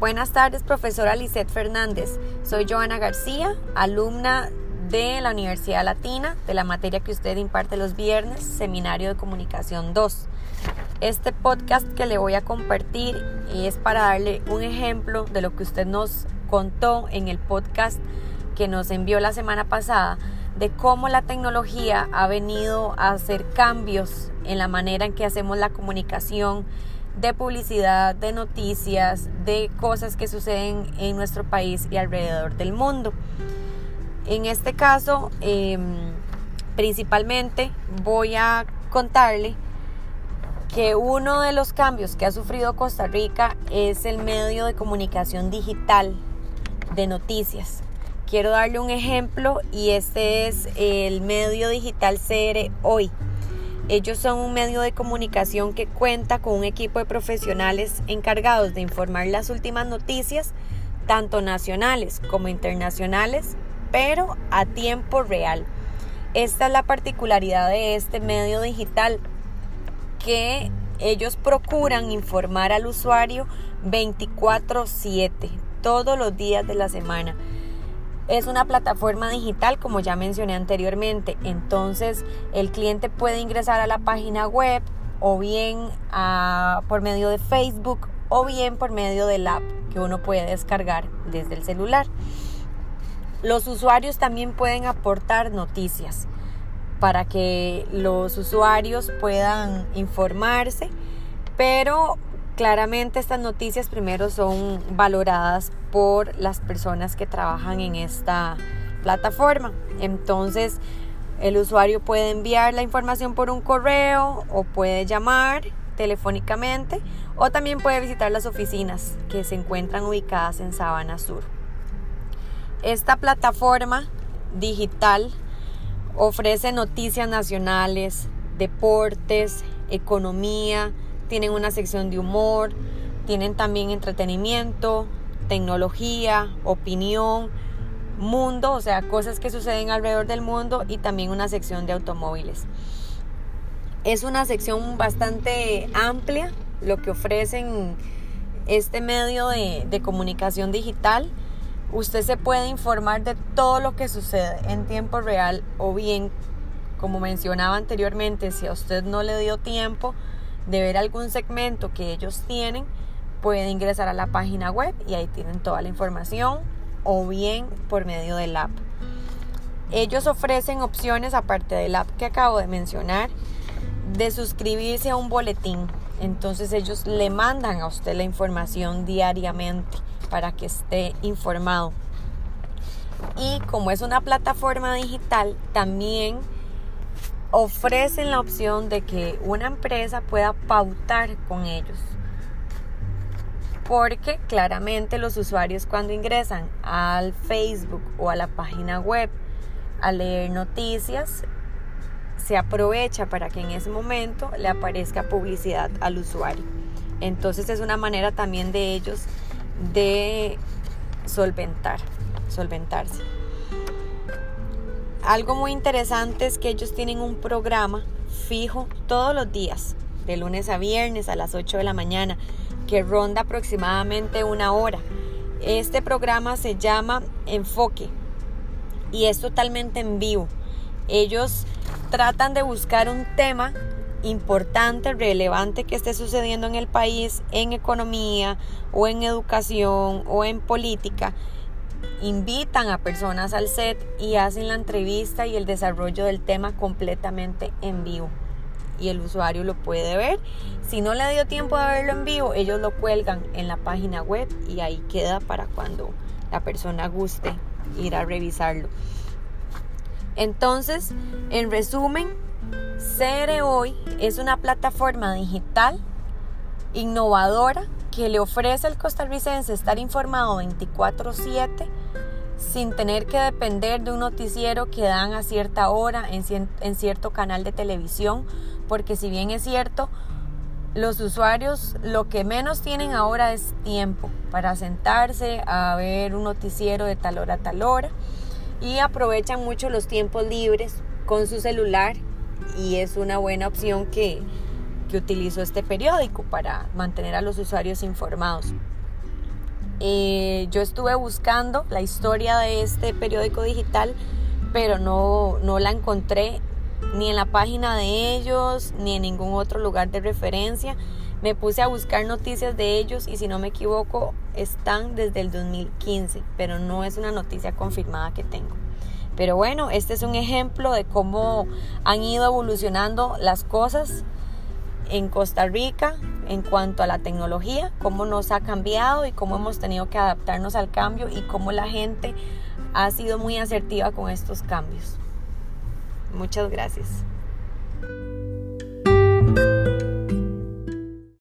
Buenas tardes, profesora Lisette Fernández. Soy Joana García, alumna de la Universidad Latina, de la materia que usted imparte los viernes, Seminario de Comunicación 2. Este podcast que le voy a compartir es para darle un ejemplo de lo que usted nos contó en el podcast que nos envió la semana pasada, de cómo la tecnología ha venido a hacer cambios en la manera en que hacemos la comunicación de publicidad, de noticias, de cosas que suceden en nuestro país y alrededor del mundo. En este caso, em, principalmente voy a contarle que uno de los cambios que ha sufrido Costa Rica es el medio de comunicación digital de noticias. Quiero darle un ejemplo y este es el medio digital CR Hoy. Ellos son un medio de comunicación que cuenta con un equipo de profesionales encargados de informar las últimas noticias, tanto nacionales como internacionales, pero a tiempo real. Esta es la particularidad de este medio digital, que ellos procuran informar al usuario 24/7, todos los días de la semana. Es una plataforma digital, como ya mencioné anteriormente. Entonces, el cliente puede ingresar a la página web o bien por medio de Facebook o bien por medio del app que uno puede descargar desde el celular. Los usuarios también pueden aportar noticias para que los usuarios puedan informarse, pero Claramente estas noticias primero son valoradas por las personas que trabajan en esta plataforma. Entonces el usuario puede enviar la información por un correo o puede llamar telefónicamente o también puede visitar las oficinas que se encuentran ubicadas en Sabana Sur. Esta plataforma digital ofrece noticias nacionales, deportes, economía, tienen una sección de humor, tienen también entretenimiento, tecnología, opinión, mundo, o sea, cosas que suceden alrededor del mundo y también una sección de automóviles. Es una sección bastante amplia lo que ofrecen este medio de, de comunicación digital. Usted se puede informar de todo lo que sucede en tiempo real o bien, como mencionaba anteriormente, si a usted no le dio tiempo, de ver algún segmento que ellos tienen, pueden ingresar a la página web y ahí tienen toda la información o bien por medio del app. Ellos ofrecen opciones, aparte del app que acabo de mencionar, de suscribirse a un boletín. Entonces ellos le mandan a usted la información diariamente para que esté informado. Y como es una plataforma digital, también ofrecen la opción de que una empresa pueda pautar con ellos. Porque claramente los usuarios cuando ingresan al Facebook o a la página web a leer noticias, se aprovecha para que en ese momento le aparezca publicidad al usuario. Entonces es una manera también de ellos de solventar, solventarse. Algo muy interesante es que ellos tienen un programa fijo todos los días, de lunes a viernes a las 8 de la mañana, que ronda aproximadamente una hora. Este programa se llama Enfoque y es totalmente en vivo. Ellos tratan de buscar un tema importante, relevante que esté sucediendo en el país, en economía o en educación o en política invitan a personas al set y hacen la entrevista y el desarrollo del tema completamente en vivo. Y el usuario lo puede ver. Si no le dio tiempo de verlo en vivo, ellos lo cuelgan en la página web y ahí queda para cuando la persona guste ir a revisarlo. Entonces, en resumen, CR Hoy es una plataforma digital innovadora que le ofrece al costarricense estar informado 24/7 sin tener que depender de un noticiero que dan a cierta hora en, cierto canal de televisión, porque si bien es cierto, los usuarios lo que menos tienen ahora es tiempo para sentarse a ver un noticiero de tal hora a tal hora y aprovechan mucho los tiempos libres con su celular y es una buena opción que, que utilizo este periódico para mantener a los usuarios informados. Eh, yo estuve buscando la historia de este periódico digital, pero no, no la encontré ni en la página de ellos, ni en ningún otro lugar de referencia. Me puse a buscar noticias de ellos y si no me equivoco están desde el 2015, pero no es una noticia confirmada que tengo. Pero bueno, este es un ejemplo de cómo han ido evolucionando las cosas en Costa Rica en cuanto a la tecnología, cómo nos ha cambiado y cómo hemos tenido que adaptarnos al cambio y cómo la gente ha sido muy asertiva con estos cambios. Muchas gracias.